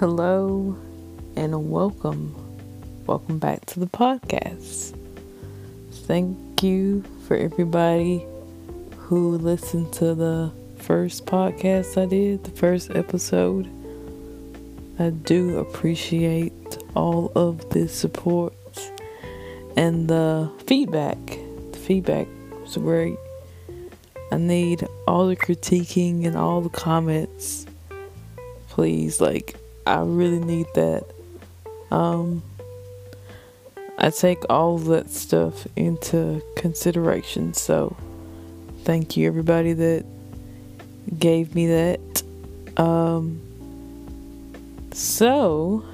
Hello and welcome. Welcome back to the podcast. Thank you for everybody who listened to the first podcast I did, the first episode. I do appreciate all of the support and the feedback. The feedback was great. I need all the critiquing and all the comments. Please, like, I really need that. Um, I take all that stuff into consideration. So, thank you, everybody that gave me that. Um, so,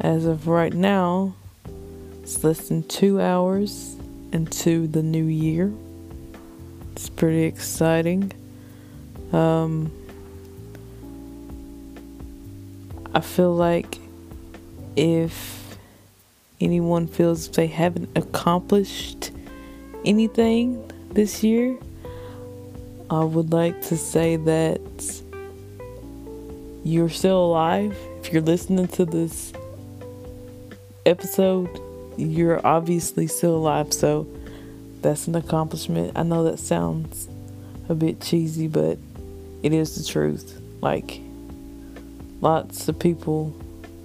as of right now, it's less than two hours into the new year. It's pretty exciting. Um, I feel like if anyone feels they haven't accomplished anything this year, I would like to say that you're still alive. If you're listening to this episode, you're obviously still alive. So that's an accomplishment. I know that sounds a bit cheesy, but it is the truth. Like, lots of people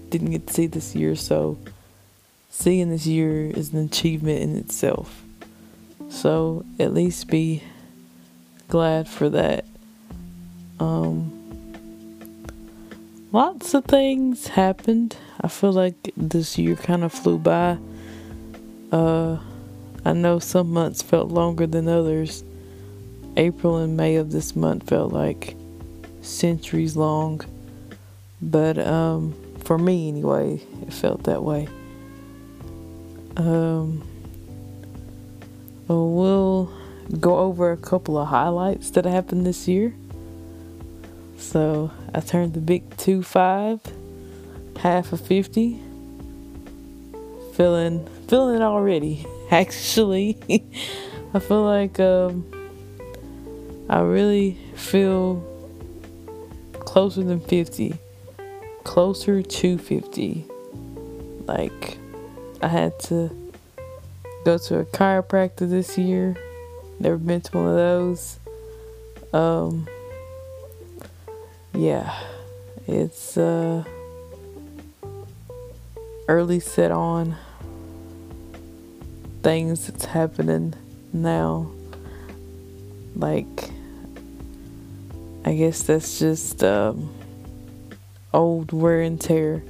didn't get to see this year, so seeing this year is an achievement in itself. So at least be glad for that. Um, lots of things happened. I feel like this year kind of flew by. Uh, I know some months felt longer than others. April and May of this month felt like centuries long. But um, for me, anyway, it felt that way. Um, well, go over a couple of highlights that happened this year. So I turned the big 2 5, half of 50. Feeling, feeling it already. actually. I feel like um, I really feel closer than 50. Closer to 50. Like, I had to go to a chiropractor this year. Never been to one of those. Um, yeah, it's uh, early set on things that's happening now. Like, I guess that's just um, old wear and tear.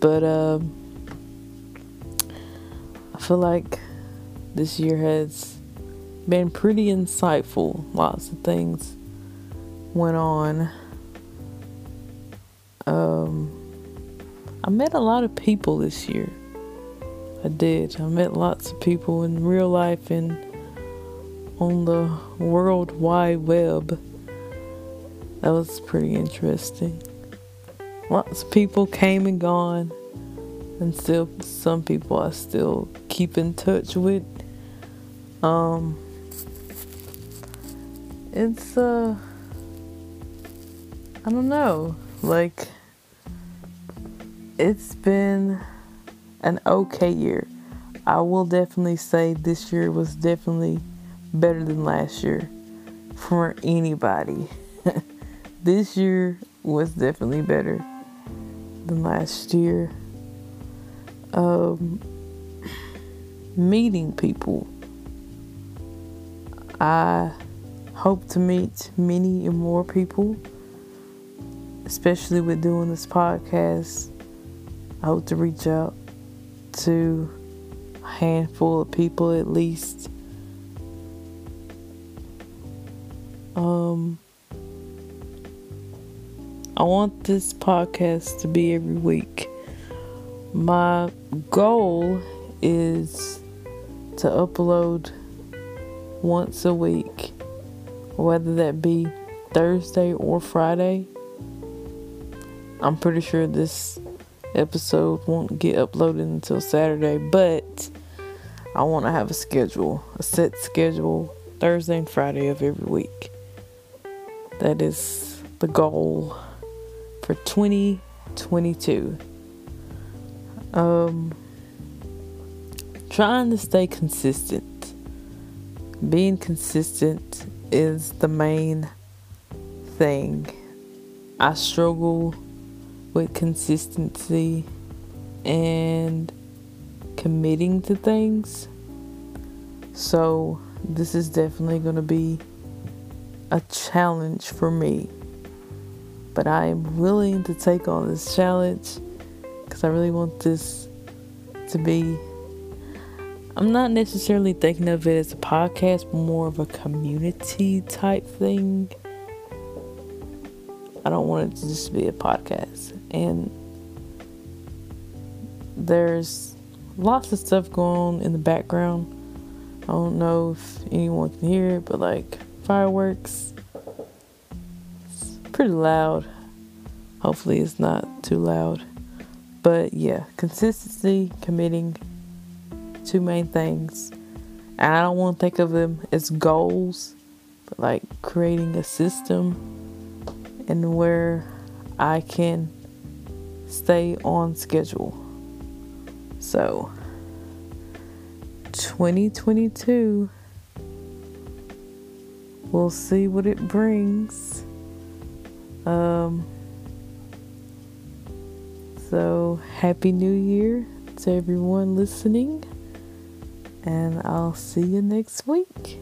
But um, I feel like this year has been pretty insightful. Lots of things went on. Um, I met a lot of people this year. I did. I met lots of people in real life and on the World Wide Web. That was pretty interesting. Lots of people came and gone, and still some people I still keep in touch with. Um, it's uh, I don't know, like it's been an okay year. I will definitely say this year was definitely better than last year for anybody. this year was definitely better than last year. Um, meeting people. I hope to meet many and more people, especially with doing this podcast. I hope to reach out to a handful of people at least. Um, I want this podcast to be every week. My goal is to upload once a week, whether that be Thursday or Friday. I'm pretty sure this episode won't get uploaded until Saturday, but I want to have a schedule, a set schedule, Thursday and Friday of every week. That is the goal for 2022. Um, trying to stay consistent. Being consistent is the main thing. I struggle with consistency and committing to things. So, this is definitely going to be a challenge for me. But I am willing to take on this challenge because I really want this to be. I'm not necessarily thinking of it as a podcast, but more of a community type thing. I don't want it to just be a podcast. And there's lots of stuff going on in the background. I don't know if anyone can hear it, but like fireworks. Pretty loud. Hopefully, it's not too loud. But yeah, consistency, committing, two main things. And I don't want to think of them as goals, but like creating a system and where I can stay on schedule. So, 2022, we'll see what it brings. Um, so, Happy New Year to everyone listening, and I'll see you next week.